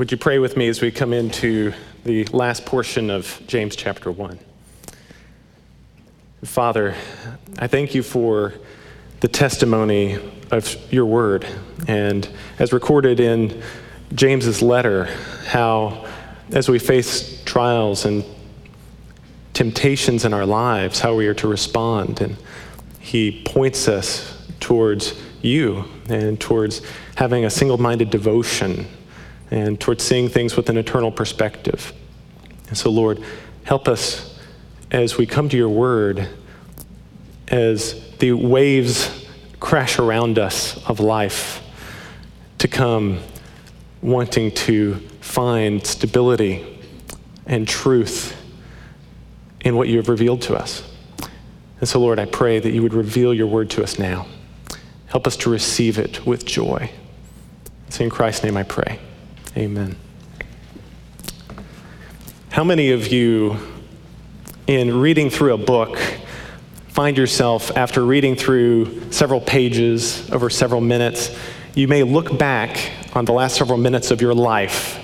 Would you pray with me as we come into the last portion of James chapter 1? Father, I thank you for the testimony of your word. And as recorded in James's letter, how as we face trials and temptations in our lives, how we are to respond. And he points us towards you and towards having a single minded devotion and towards seeing things with an eternal perspective. And so, Lord, help us as we come to your word, as the waves crash around us of life, to come wanting to find stability and truth in what you have revealed to us. And so, Lord, I pray that you would reveal your word to us now. Help us to receive it with joy. It's in Christ's name I pray. Amen. How many of you, in reading through a book, find yourself, after reading through several pages over several minutes, you may look back on the last several minutes of your life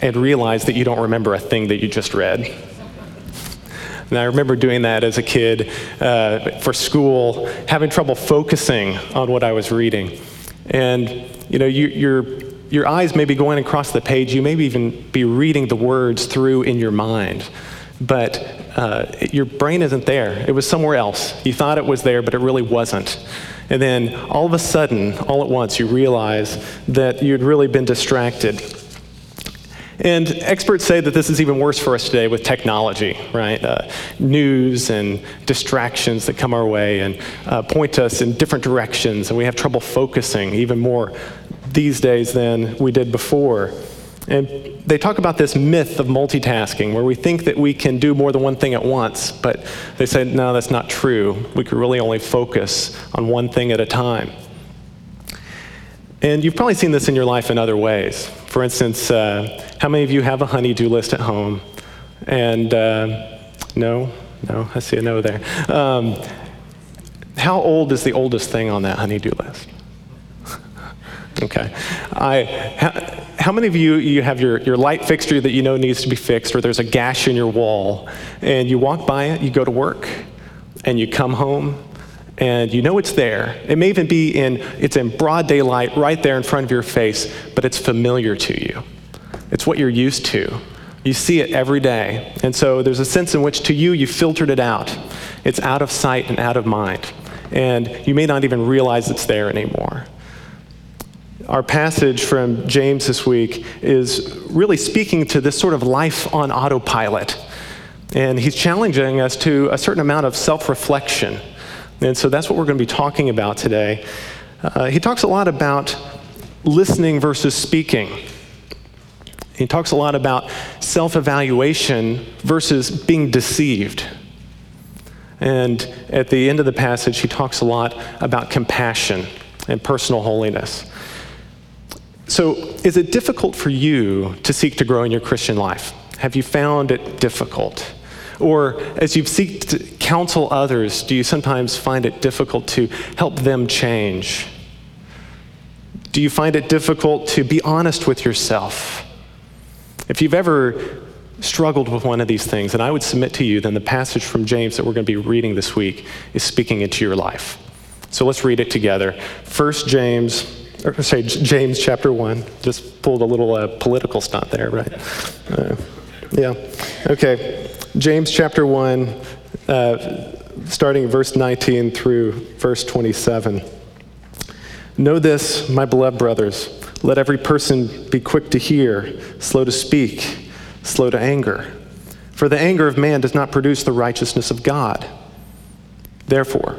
and realize that you don't remember a thing that you just read? And I remember doing that as a kid uh, for school, having trouble focusing on what I was reading. And, you know, you, your, your eyes may be going across the page. You may even be reading the words through in your mind. But uh, your brain isn't there. It was somewhere else. You thought it was there, but it really wasn't. And then all of a sudden, all at once, you realize that you'd really been distracted and experts say that this is even worse for us today with technology, right? Uh, news and distractions that come our way and uh, point us in different directions, and we have trouble focusing even more these days than we did before. And they talk about this myth of multitasking, where we think that we can do more than one thing at once, but they say, no, that's not true. We could really only focus on one thing at a time. And you've probably seen this in your life in other ways. For instance, uh, how many of you have a honey-do list at home? And uh, no, no, I see a no there. Um, how old is the oldest thing on that honey-do list? Okay. I, how, how, many of you, you have your, your light fixture that you know needs to be fixed, or there's a gash in your wall, and you walk by it, you go to work, and you come home, and you know it's there. It may even be in, it's in broad daylight right there in front of your face, but it's familiar to you. It's what you're used to. You see it every day. And so there's a sense in which to you, you filtered it out. It's out of sight and out of mind. And you may not even realize it's there anymore. Our passage from James this week is really speaking to this sort of life on autopilot. And he's challenging us to a certain amount of self reflection and so that's what we're going to be talking about today. Uh, he talks a lot about listening versus speaking. He talks a lot about self evaluation versus being deceived. And at the end of the passage, he talks a lot about compassion and personal holiness. So, is it difficult for you to seek to grow in your Christian life? Have you found it difficult? Or as you seek to counsel others, do you sometimes find it difficult to help them change? Do you find it difficult to be honest with yourself? If you've ever struggled with one of these things, and I would submit to you, then the passage from James that we're going to be reading this week is speaking into your life. So let's read it together. First James, or say James chapter 1. Just pulled a little uh, political stunt there, right? Uh, yeah. Okay. James chapter 1, uh, starting verse 19 through verse 27. Know this, my beloved brothers. Let every person be quick to hear, slow to speak, slow to anger. For the anger of man does not produce the righteousness of God. Therefore,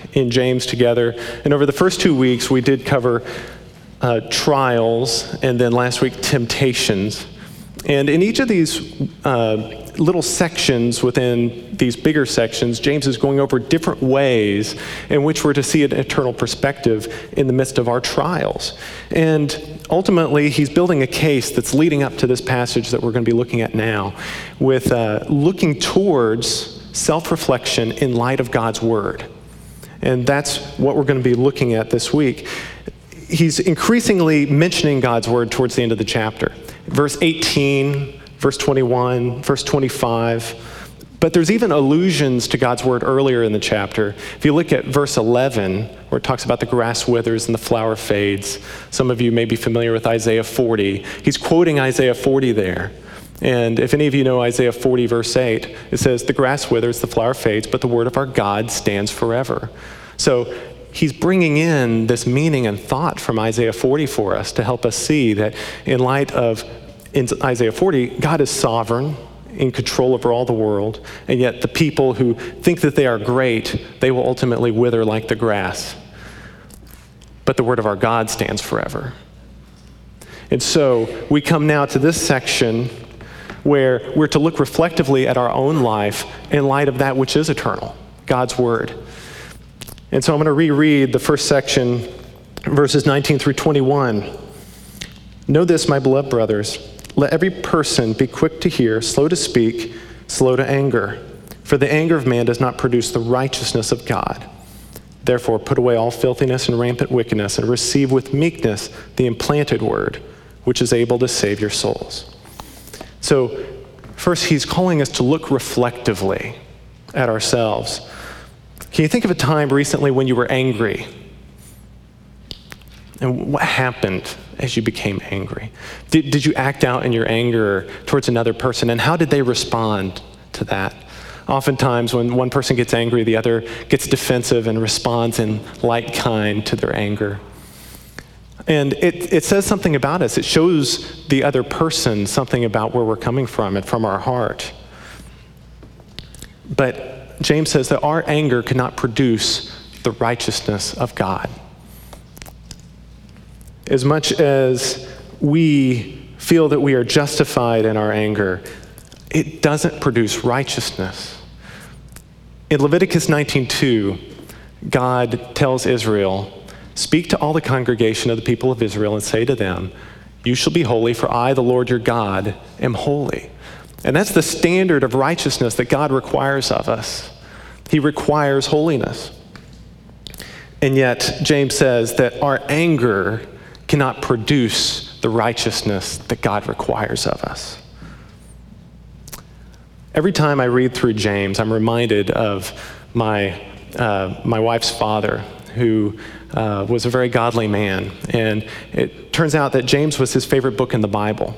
in James together, and over the first two weeks, we did cover uh, trials, and then last week, temptations. And in each of these uh, little sections within these bigger sections, James is going over different ways in which we're to see an eternal perspective in the midst of our trials. And ultimately, he's building a case that's leading up to this passage that we're going to be looking at now, with uh, looking towards self reflection in light of God's word. And that's what we're going to be looking at this week he's increasingly mentioning God's word towards the end of the chapter. Verse 18, verse 21, verse 25. But there's even allusions to God's word earlier in the chapter. If you look at verse 11, where it talks about the grass withers and the flower fades, some of you may be familiar with Isaiah 40. He's quoting Isaiah 40 there. And if any of you know Isaiah 40, verse 8, it says, The grass withers, the flower fades, but the word of our God stands forever. So he's bringing in this meaning and thought from Isaiah 40 for us to help us see that in light of in Isaiah 40, God is sovereign, in control over all the world, and yet the people who think that they are great, they will ultimately wither like the grass. But the word of our God stands forever. And so we come now to this section where we're to look reflectively at our own life in light of that which is eternal, God's word. And so I'm going to reread the first section, verses 19 through 21. Know this, my beloved brothers. Let every person be quick to hear, slow to speak, slow to anger. For the anger of man does not produce the righteousness of God. Therefore, put away all filthiness and rampant wickedness, and receive with meekness the implanted word, which is able to save your souls. So, first, he's calling us to look reflectively at ourselves. Can you think of a time recently when you were angry? And what happened as you became angry? Did, did you act out in your anger towards another person? And how did they respond to that? Oftentimes, when one person gets angry, the other gets defensive and responds in like kind to their anger. And it, it says something about us. It shows the other person something about where we're coming from and from our heart. But James says that our anger cannot produce the righteousness of God. As much as we feel that we are justified in our anger, it doesn't produce righteousness. In Leviticus 19:2, God tells Israel, "Speak to all the congregation of the people of Israel and say to them, you shall be holy, for I, the Lord your God, am holy." And that's the standard of righteousness that God requires of us. He requires holiness. And yet, James says that our anger cannot produce the righteousness that God requires of us. Every time I read through James, I'm reminded of my, uh, my wife's father, who uh, was a very godly man. And it turns out that James was his favorite book in the Bible.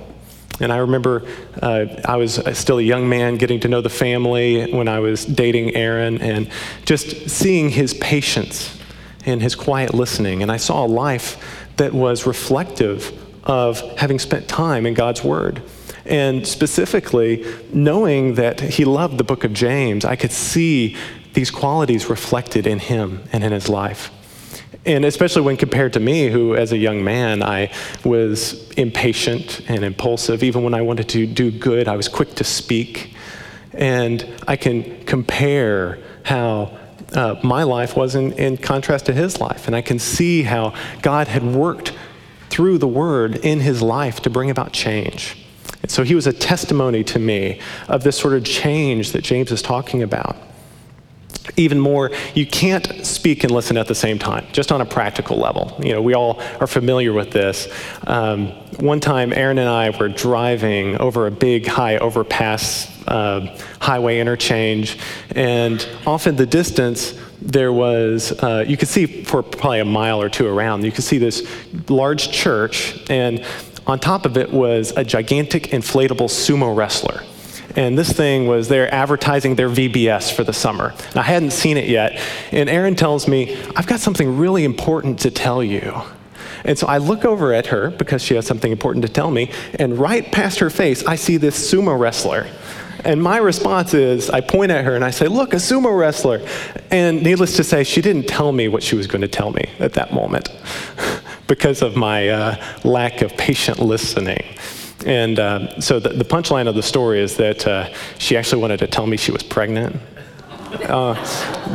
And I remember uh, I was still a young man getting to know the family when I was dating Erin and just seeing his patience and his quiet listening. And I saw a life that was reflective of having spent time in God's Word. And specifically, knowing that he loved the book of James, I could see these qualities reflected in him and in his life. And especially when compared to me, who as a young man, I was impatient and impulsive. Even when I wanted to do good, I was quick to speak. And I can compare how uh, my life was in, in contrast to his life. And I can see how God had worked through the word in his life to bring about change. And so he was a testimony to me of this sort of change that James is talking about even more, you can't speak and listen at the same time, just on a practical level. You know, we all are familiar with this. Um, one time, Erin and I were driving over a big high overpass uh, highway interchange, and off in the distance, there was, uh, you could see for probably a mile or two around, you could see this large church, and On top of it was a gigantic inflatable sumo wrestler. And this thing was they're advertising their VBS for the summer. And I hadn't seen it yet. And Erin tells me, I've got something really important to tell you. And so I look over at her because she has something important to tell me, and right past her face, I see this sumo wrestler. And my response is I point at her and I say, Look, a sumo wrestler. And needless to say, she didn't tell me what she was going to tell me at that moment because of my uh, lack of patient listening. And uh, so the, the, punchline of the story is that uh, she actually wanted to tell me she was pregnant. Uh,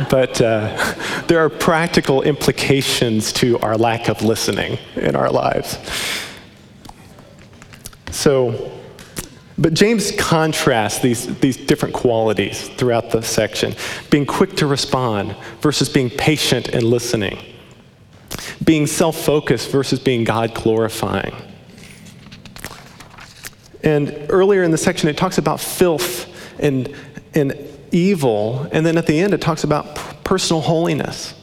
but uh, there are practical implications to our lack of listening in our lives. So, but James contrasts these, these different qualities throughout the section being quick to respond versus being patient and listening, being self focused versus being God glorifying. And earlier in the section, it talks about filth and, and evil, and then at the end, it talks about personal holiness.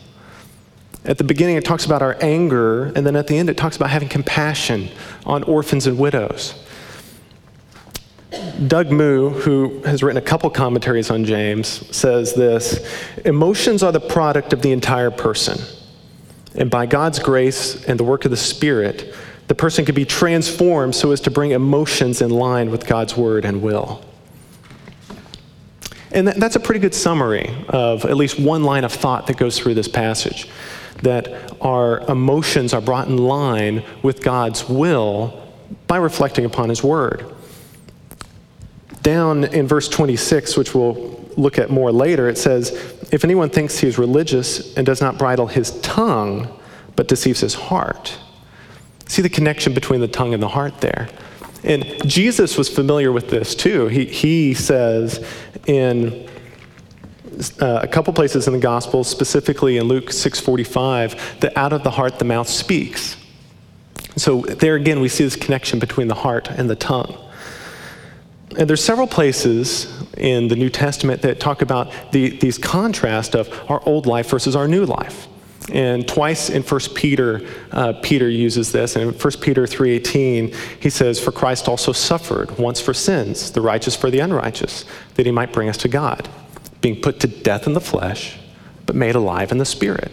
At the beginning, it talks about our anger, and then at the end, it talks about having compassion on orphans and widows. Doug Moo, who has written a couple commentaries on James, says this Emotions are the product of the entire person. And by God's grace and the work of the Spirit, the person can be transformed so as to bring emotions in line with God's word and will. And that's a pretty good summary of at least one line of thought that goes through this passage that our emotions are brought in line with God's will by reflecting upon His word down in verse 26, which we'll look at more later, it says, If anyone thinks he is religious and does not bridle his tongue, but deceives his heart. See the connection between the tongue and the heart there. And Jesus was familiar with this too. He, he says in uh, a couple places in the gospel, specifically in Luke 6:45, that out of the heart the mouth speaks. So there again, we see this connection between the heart and the tongue. And there's several places in the New Testament that talk about the, these contrast of our old life versus our new life. And twice in 1 Peter, uh, Peter uses this. And in 1 Peter 3.18, he says, For Christ also suffered once for sins, the righteous for the unrighteous, that he might bring us to God, being put to death in the flesh, but made alive in the spirit.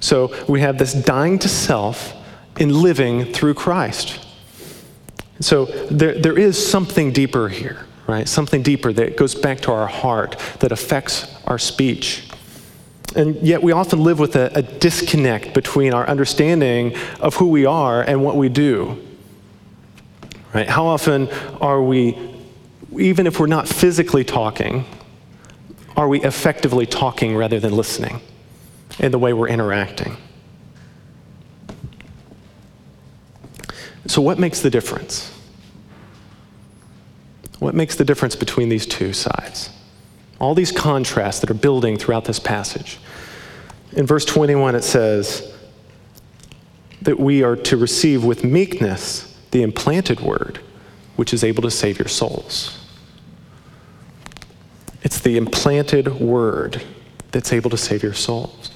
So we have this dying to self in living through Christ. So there, there is something deeper here, right? Something deeper that goes back to our heart, that affects our speech. And yet we often live with a, a disconnect between our understanding of who we are and what we do. Right? How often are we, even if we're not physically talking, are we effectively talking rather than listening in the way we're interacting? So, what makes the difference? What makes the difference between these two sides? All these contrasts that are building throughout this passage. In verse 21, it says that we are to receive with meekness the implanted word, which is able to save your souls. It's the implanted word that's able to save your souls.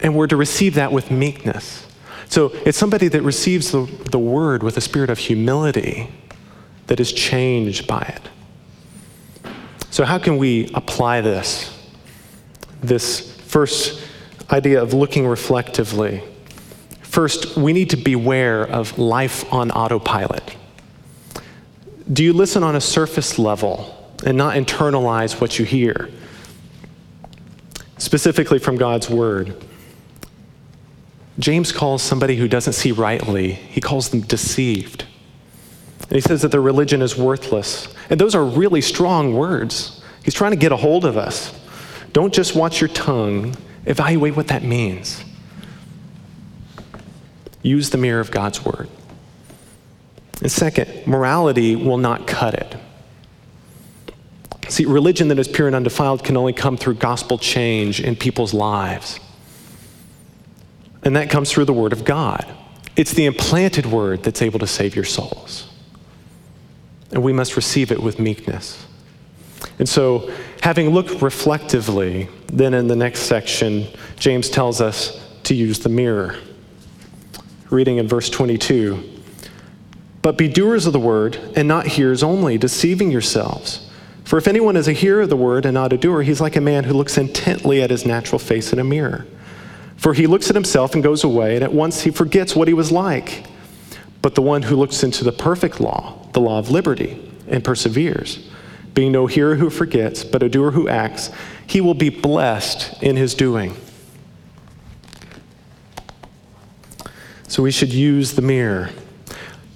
And we're to receive that with meekness. So it's somebody that receives the, the word with a spirit of humility that is changed by it. So, how can we apply this? This first idea of looking reflectively. First, we need to beware of life on autopilot. Do you listen on a surface level and not internalize what you hear? Specifically from God's Word. James calls somebody who doesn't see rightly, he calls them deceived. And he says that their religion is worthless. And those are really strong words. He's trying to get a hold of us. Don't just watch your tongue, evaluate what that means. Use the mirror of God's word. And second, morality will not cut it. See, religion that is pure and undefiled can only come through gospel change in people's lives. And that comes through the Word of God. It's the implanted Word that's able to save your souls. And we must receive it with meekness. And so, having looked reflectively, then in the next section, James tells us to use the mirror. Reading in verse 22 But be doers of the word and not hearers only, deceiving yourselves. For if anyone is a hearer of the word and not a doer, he's like a man who looks intently at his natural face in a mirror. For he looks at himself and goes away, and at once he forgets what he was like. But the one who looks into the perfect law, the law of liberty, and perseveres, being no hearer who forgets, but a doer who acts, he will be blessed in his doing. So we should use the mirror.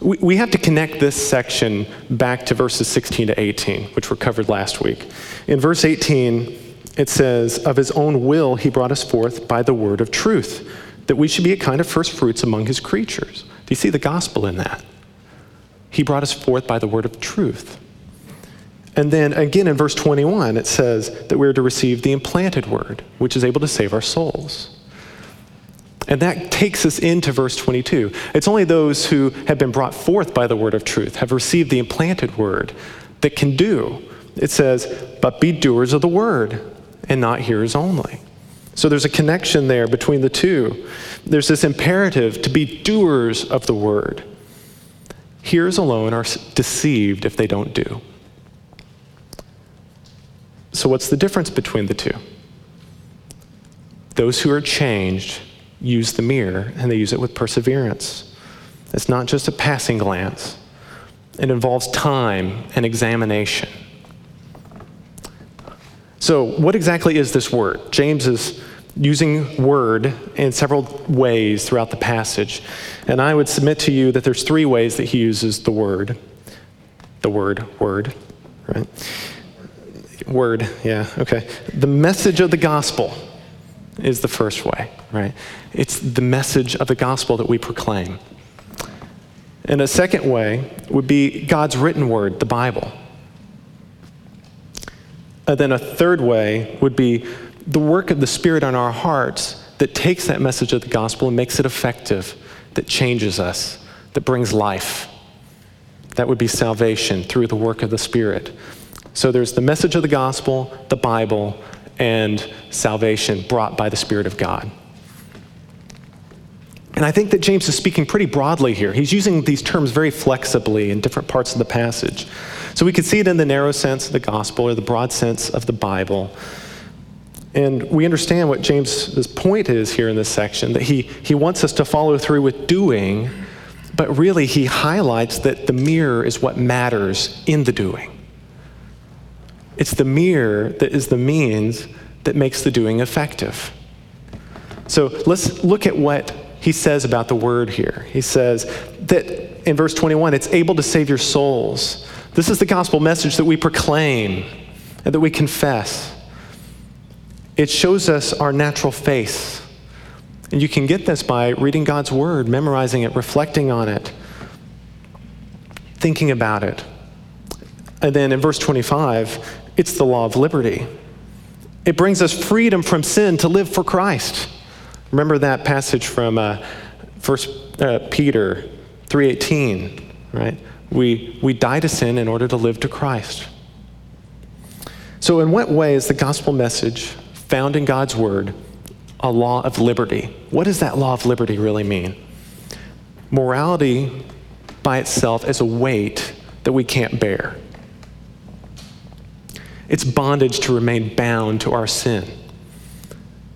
We, have to connect this section back to verses 16 to 18, which were covered last week. In verse 18, it says, Of his own will he brought us forth by the word of truth, that we should be a kind of first fruits among his creatures. Do you see the gospel in that? He brought us forth by the word of truth. And then again in verse 21, it says that we're to receive the implanted word, which is able to save our souls. And that takes us into verse 22. It's only those who have been brought forth by the word of truth, have received the implanted word, that can do. It says, but be doers of the word and not hearers only. So there's a connection there between the two. There's this imperative to be doers of the word. Hearers alone are deceived if they don't do. So, what's the difference between the two? Those who are changed use the mirror and they use it with perseverance. It's not just a passing glance, it involves time and examination. So, what exactly is this word? James is using word in several ways throughout the passage. And I would submit to you that there's three ways that he uses the word. The word, word, right? Word, yeah, okay. The message of the gospel is the first way, right? It's the message of the gospel that we proclaim. And a second way would be God's written word, the Bible. And then a third way would be the work of the Spirit on our hearts that takes that message of the gospel and makes it effective, that changes us, that brings life. That would be salvation through the work of the Spirit. So there's the message of the gospel, the Bible, and salvation brought by the Spirit of God. And I think that James is speaking pretty broadly here. He's using these terms very flexibly in different parts of the passage. So we could see it in the narrow sense of the gospel or the broad sense of the Bible. And we understand what James's point is here in this section that he, he wants us to follow through with doing, but really he highlights that the mirror is what matters in the doing. It's the mirror that is the means that makes the doing effective. So let's look at what he says about the word here. He says that in verse 21, it's able to save your souls. This is the gospel message that we proclaim and that we confess. It shows us our natural face. And you can get this by reading God's word, memorizing it, reflecting on it, thinking about it. And then in verse 25, it's the law of liberty. It brings us freedom from sin to live for Christ. Remember that passage from uh, First uh, Peter 3:18, right? We, we die to sin in order to live to Christ. So, in what way is the gospel message found in God's word a law of liberty? What does that law of liberty really mean? Morality by itself is a weight that we can't bear. It's bondage to remain bound to our sin.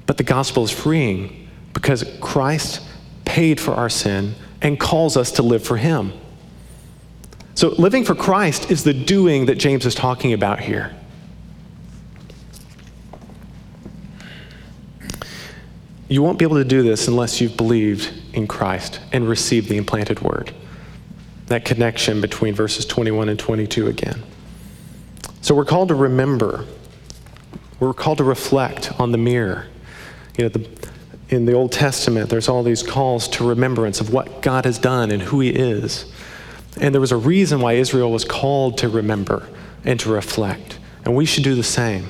But the gospel is freeing because Christ paid for our sin and calls us to live for him. So, living for Christ is the doing that James is talking about here. You won't be able to do this unless you've believed in Christ and received the implanted word. That connection between verses 21 and 22 again. So, we're called to remember, we're called to reflect on the mirror. You know, the, in the Old Testament, there's all these calls to remembrance of what God has done and who He is. And there was a reason why Israel was called to remember and to reflect. And we should do the same.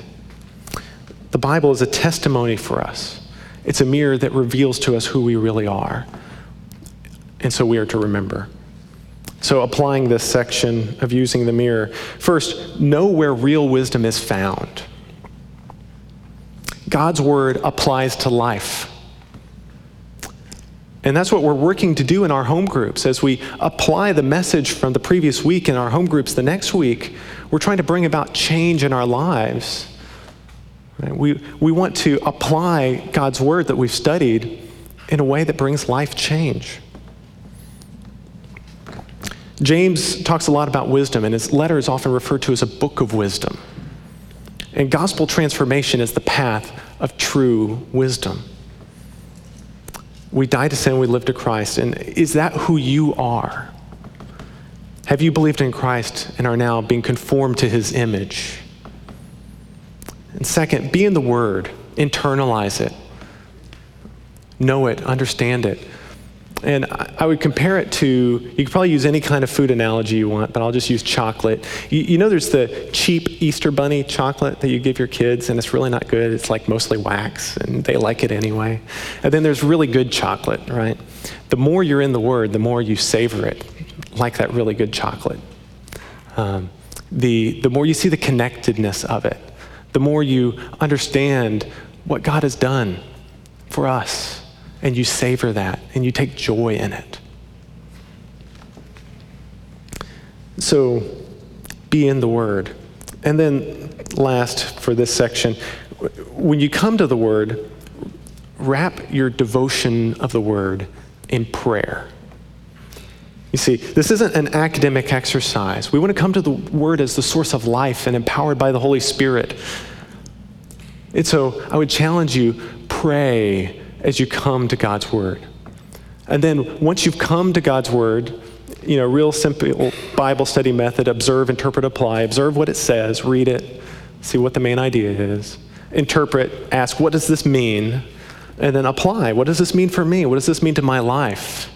The Bible is a testimony for us, it's a mirror that reveals to us who we really are. And so we are to remember. So, applying this section of using the mirror, first, know where real wisdom is found. God's word applies to life. And that's what we're working to do in our home groups. As we apply the message from the previous week in our home groups the next week, we're trying to bring about change in our lives. We, we want to apply God's word that we've studied in a way that brings life change. James talks a lot about wisdom, and his letter is often referred to as a book of wisdom. And gospel transformation is the path of true wisdom. We die to sin, we live to Christ. And is that who you are? Have you believed in Christ and are now being conformed to his image? And second, be in the Word, internalize it, know it, understand it. And I would compare it to, you could probably use any kind of food analogy you want, but I'll just use chocolate. You, you, know, there's the cheap Easter Bunny chocolate that you give your kids, and it's really not good. It's like mostly wax, and they like it anyway. And then there's really good chocolate, right? The more you're in the Word, the more you savor it, like that really good chocolate. Um, the, the more you see the connectedness of it, the more you understand what God has done for us and you savor that and you take joy in it. So be in the Word. And then, last for this section, when you come to the Word, wrap your devotion of the Word in prayer. You see, this isn't an academic exercise. We want to come to the Word as the source of life and empowered by the Holy Spirit. And so I would challenge you pray as you come to God's Word. And then once you've come to God's Word, you know, real simple Bible study method observe, interpret, apply. Observe what it says, read it, see what the main idea is. Interpret, ask, what does this mean? And then apply. What does this mean for me? What does this mean to my life?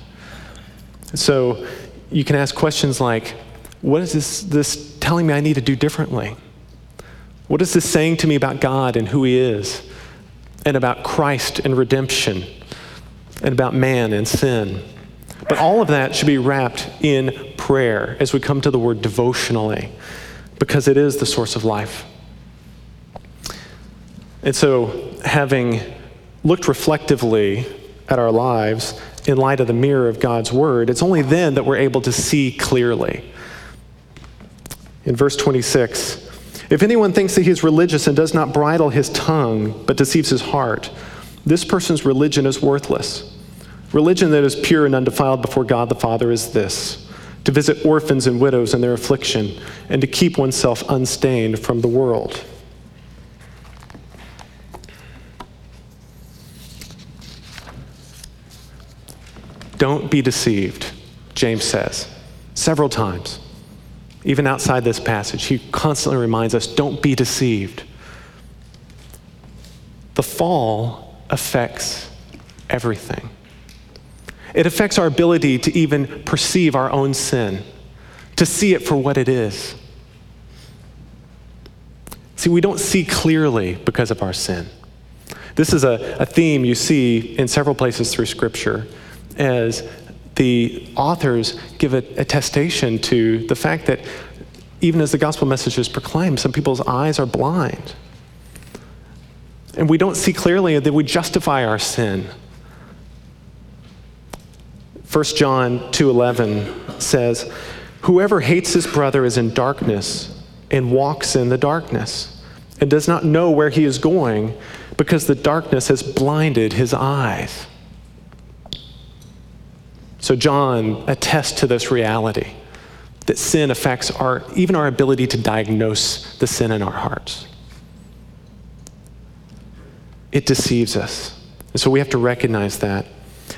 So you can ask questions like, what is this, this telling me I need to do differently? What is this saying to me about God and who He is? and about Christ and redemption and about man and sin. But all of that should be wrapped in prayer as we come to the word devotionally, because it is the source of life. And so, having looked reflectively at our lives in light of the mirror of God's word, it's only then that we're able to see clearly. In verse 26, if anyone thinks that he is religious and does not bridle his tongue, but deceives his heart, this person's religion is worthless. Religion that is pure and undefiled before God the Father is this to visit orphans and widows in their affliction, and to keep oneself unstained from the world. Don't be deceived, James says several times. Even outside this passage, he constantly reminds us don't be deceived. The fall affects everything. It affects our ability to even perceive our own sin, to see it for what it is. See, we don't see clearly because of our sin. This is a, a theme you see in several places through Scripture as the authors give attestation to the fact that even as the gospel message is proclaimed, some people's eyes are blind. And we don't see clearly that we justify our sin. 1 John 2:11 says, "Whoever hates his brother is in darkness and walks in the darkness and does not know where he is going because the darkness has blinded his eyes." So John attests to this reality that sin affects our even our ability to diagnose the sin in our hearts. It deceives us. And so we have to recognize that.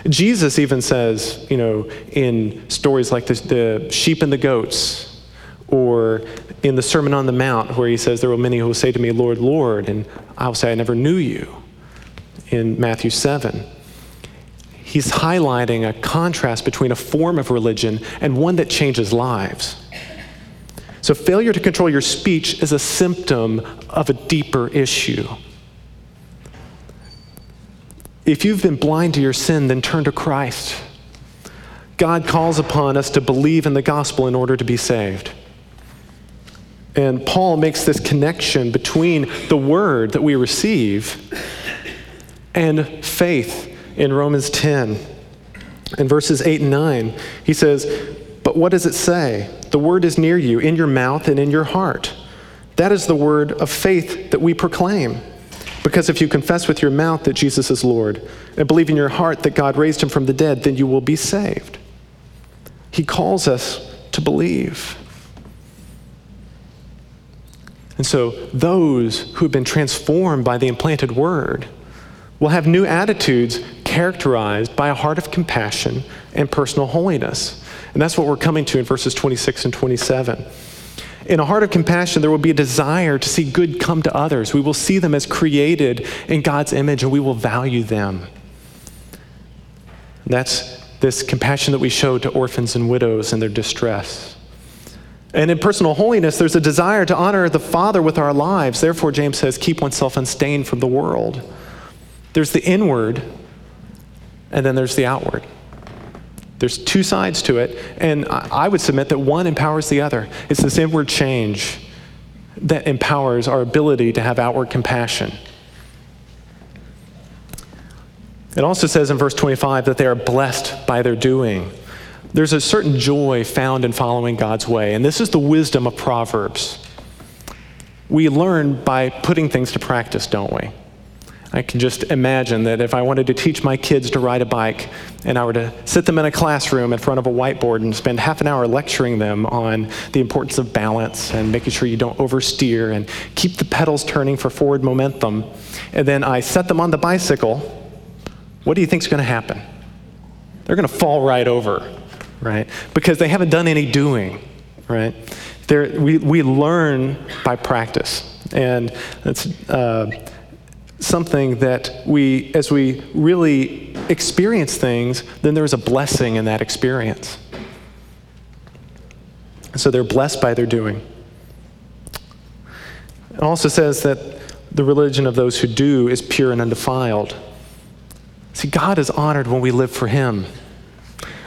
Jesus even says, you know, in stories like the sheep and the goats, or in the Sermon on the Mount, where he says, There will many who will say to me, Lord, Lord, and I'll say, I never knew you, in Matthew 7 he's highlighting a contrast between a form of religion and one that changes lives. So, failure to control your speech is a symptom of a deeper issue. If you've been blind to your sin, then turn to Christ. God calls upon us to believe in the gospel in order to be saved. And Paul makes this connection between the word that we receive and faith in Romans 10. In verses 8 and 9, he says, But what does it say? The word is near you, in your mouth and in your heart. That is the word of faith that we proclaim. Because if you confess with your mouth that Jesus is Lord and believe in your heart that God raised him from the dead, then you will be saved. He calls us to believe. And so, those who have been transformed by the implanted word will have new attitudes characterized by a heart of compassion and personal holiness. And that's what we're coming to in verses 26 and 27. In a heart of compassion, there will be a desire to see good come to others. We will see them as created in God's image and we will value them. That's this compassion that we show to orphans and widows in their distress. And in personal holiness, there's a desire to honor the Father with our lives. Therefore, James says, keep oneself unstained from the world. There's the inward, and then there's the outward. There's two sides to it, and I would submit that one empowers the other. It's this inward change that empowers our ability to have outward compassion. It also says in verse 25 that they are blessed by their doing. There's a certain joy found in following God's way, and this is the wisdom of Proverbs. We learn by putting things to practice, don't we? I can just imagine that if I wanted to teach my kids to ride a bike and I were to sit them in a classroom in front of a whiteboard and spend half an hour lecturing them on the importance of balance and making sure you don't oversteer and keep the pedals turning for forward momentum, and then I set them on the bicycle, what do you think is going to happen? They're going to fall right over, right? Because they haven't done any doing, right? We, we learn by practice. And that's. Uh, something that we, as we really experience things, then there's a blessing in that experience. So they're blessed by their doing. It also says that the religion of those who do is pure and undefiled. See, God is honored when we live for Him.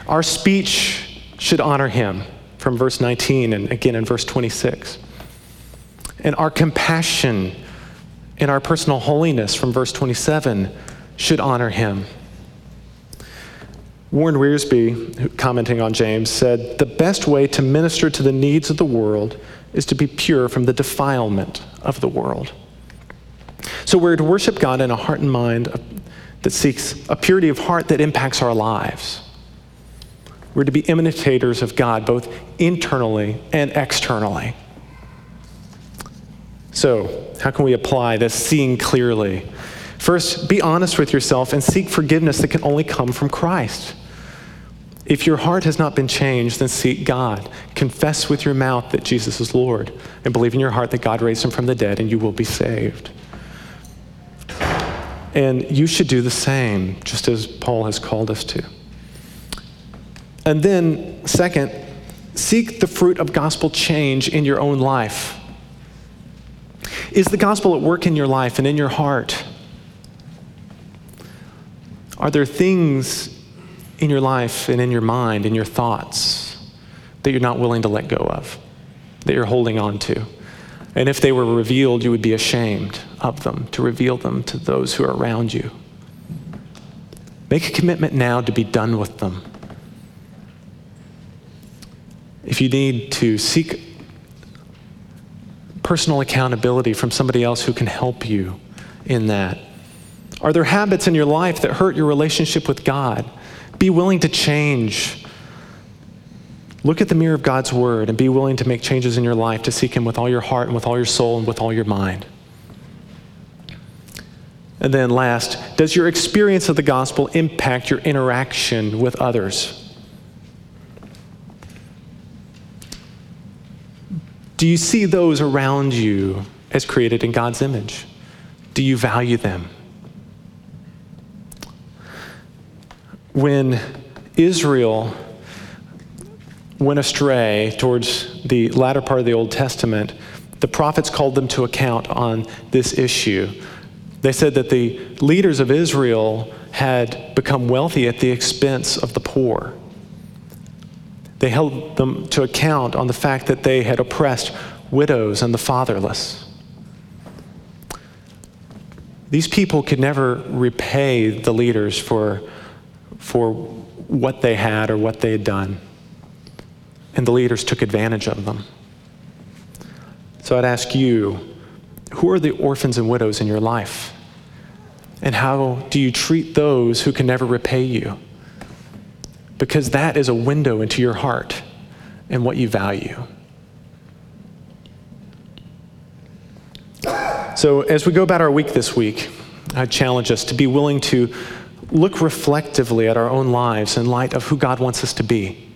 Our speech should honor Him, from verse 19 and again in verse 26. And our compassion in our personal holiness from verse 27 should honor him. Warren Wiersbe, commenting on James, said, The best way to minister to the needs of the world is to be pure from the defilement of the world. So we're to worship God in a heart and mind that seeks a purity of heart that impacts our lives. We're to be imitators of God, both internally and externally. So, how can we apply this seeing clearly? First, be honest with yourself and seek forgiveness that can only come from Christ. If your heart has not been changed, then seek God. Confess with your mouth that Jesus is Lord and believe in your heart that God raised him from the dead and you will be saved. And you should do the same, just as Paul has called us to. And then, second, seek the fruit of gospel change in your own life. Is the gospel at work in your life and in your heart? Are there things in your life and in your mind, in your thoughts, that you're not willing to let go of, that you're holding on to? And if they were revealed, you would be ashamed of them, to reveal them to those who are around you. Make a commitment now to be done with them. If you need to seek personal accountability from somebody else who can help you in that? Are there habits in your life that hurt your relationship with God? Be willing to change. Look at the mirror of God's word and be willing to make changes in your life to seek Him with all your heart and with all your soul and with all your mind. And then, last, does your experience of the gospel impact your interaction with others? Do you see those around you as created in God's image? Do you value them? When Israel went astray towards the latter part of the Old Testament, the prophets called them to account on this issue. They said that the leaders of Israel had become wealthy at the expense of the poor. They held them to account on the fact that they had oppressed widows and the fatherless. These people could never repay the leaders for, for what they had or what they had done. And the leaders took advantage of them. So I'd ask you who are the orphans and widows in your life? And how do you treat those who can never repay you? Because that is a window into your heart and what you value. So, as we go about our week this week, I challenge us to be willing to look reflectively at our own lives in light of who God wants us to be.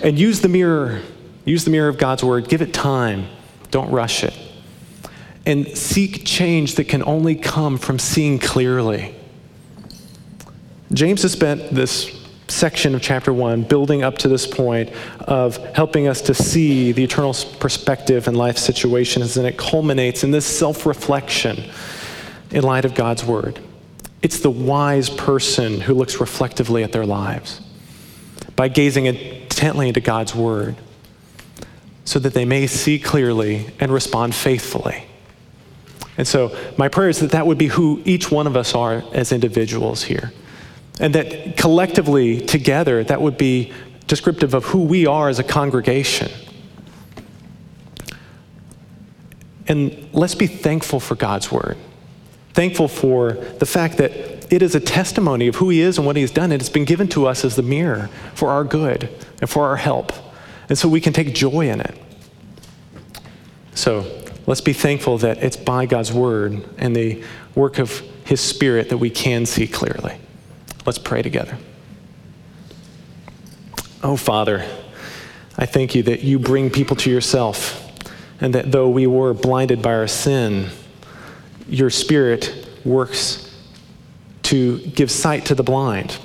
And use the mirror, use the mirror of God's word, give it time, don't rush it. And seek change that can only come from seeing clearly. James has spent this section of chapter one building up to this point of helping us to see the eternal perspective in life situations, and it culminates in this self reflection in light of God's word. It's the wise person who looks reflectively at their lives by gazing intently into God's word so that they may see clearly and respond faithfully. And so, my prayer is that that would be who each one of us are as individuals here. And that collectively, together, that would be descriptive of who we are as a congregation. And let's be thankful for God's word. Thankful for the fact that it is a testimony of who He is and what He has done. It has been given to us as the mirror for our good and for our help. And so we can take joy in it. So let's be thankful that it's by God's word and the work of His Spirit that we can see clearly. Let's pray together. Oh, Father, I thank you that you bring people to yourself, and that though we were blinded by our sin, your Spirit works to give sight to the blind.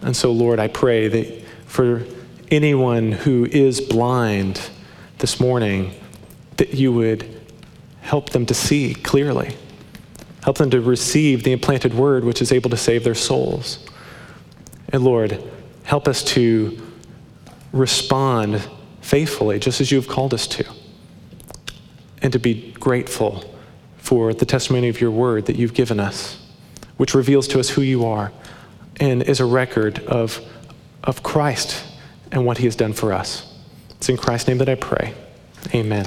And so, Lord, I pray that for anyone who is blind this morning, that you would help them to see clearly. Help them to receive the implanted word which is able to save their souls. And Lord, help us to respond faithfully, just as you have called us to, and to be grateful for the testimony of your word that you've given us which reveals to us who you are and is a record of, of Christ and what he has done for us. It's in Christ's name that I pray. Amen.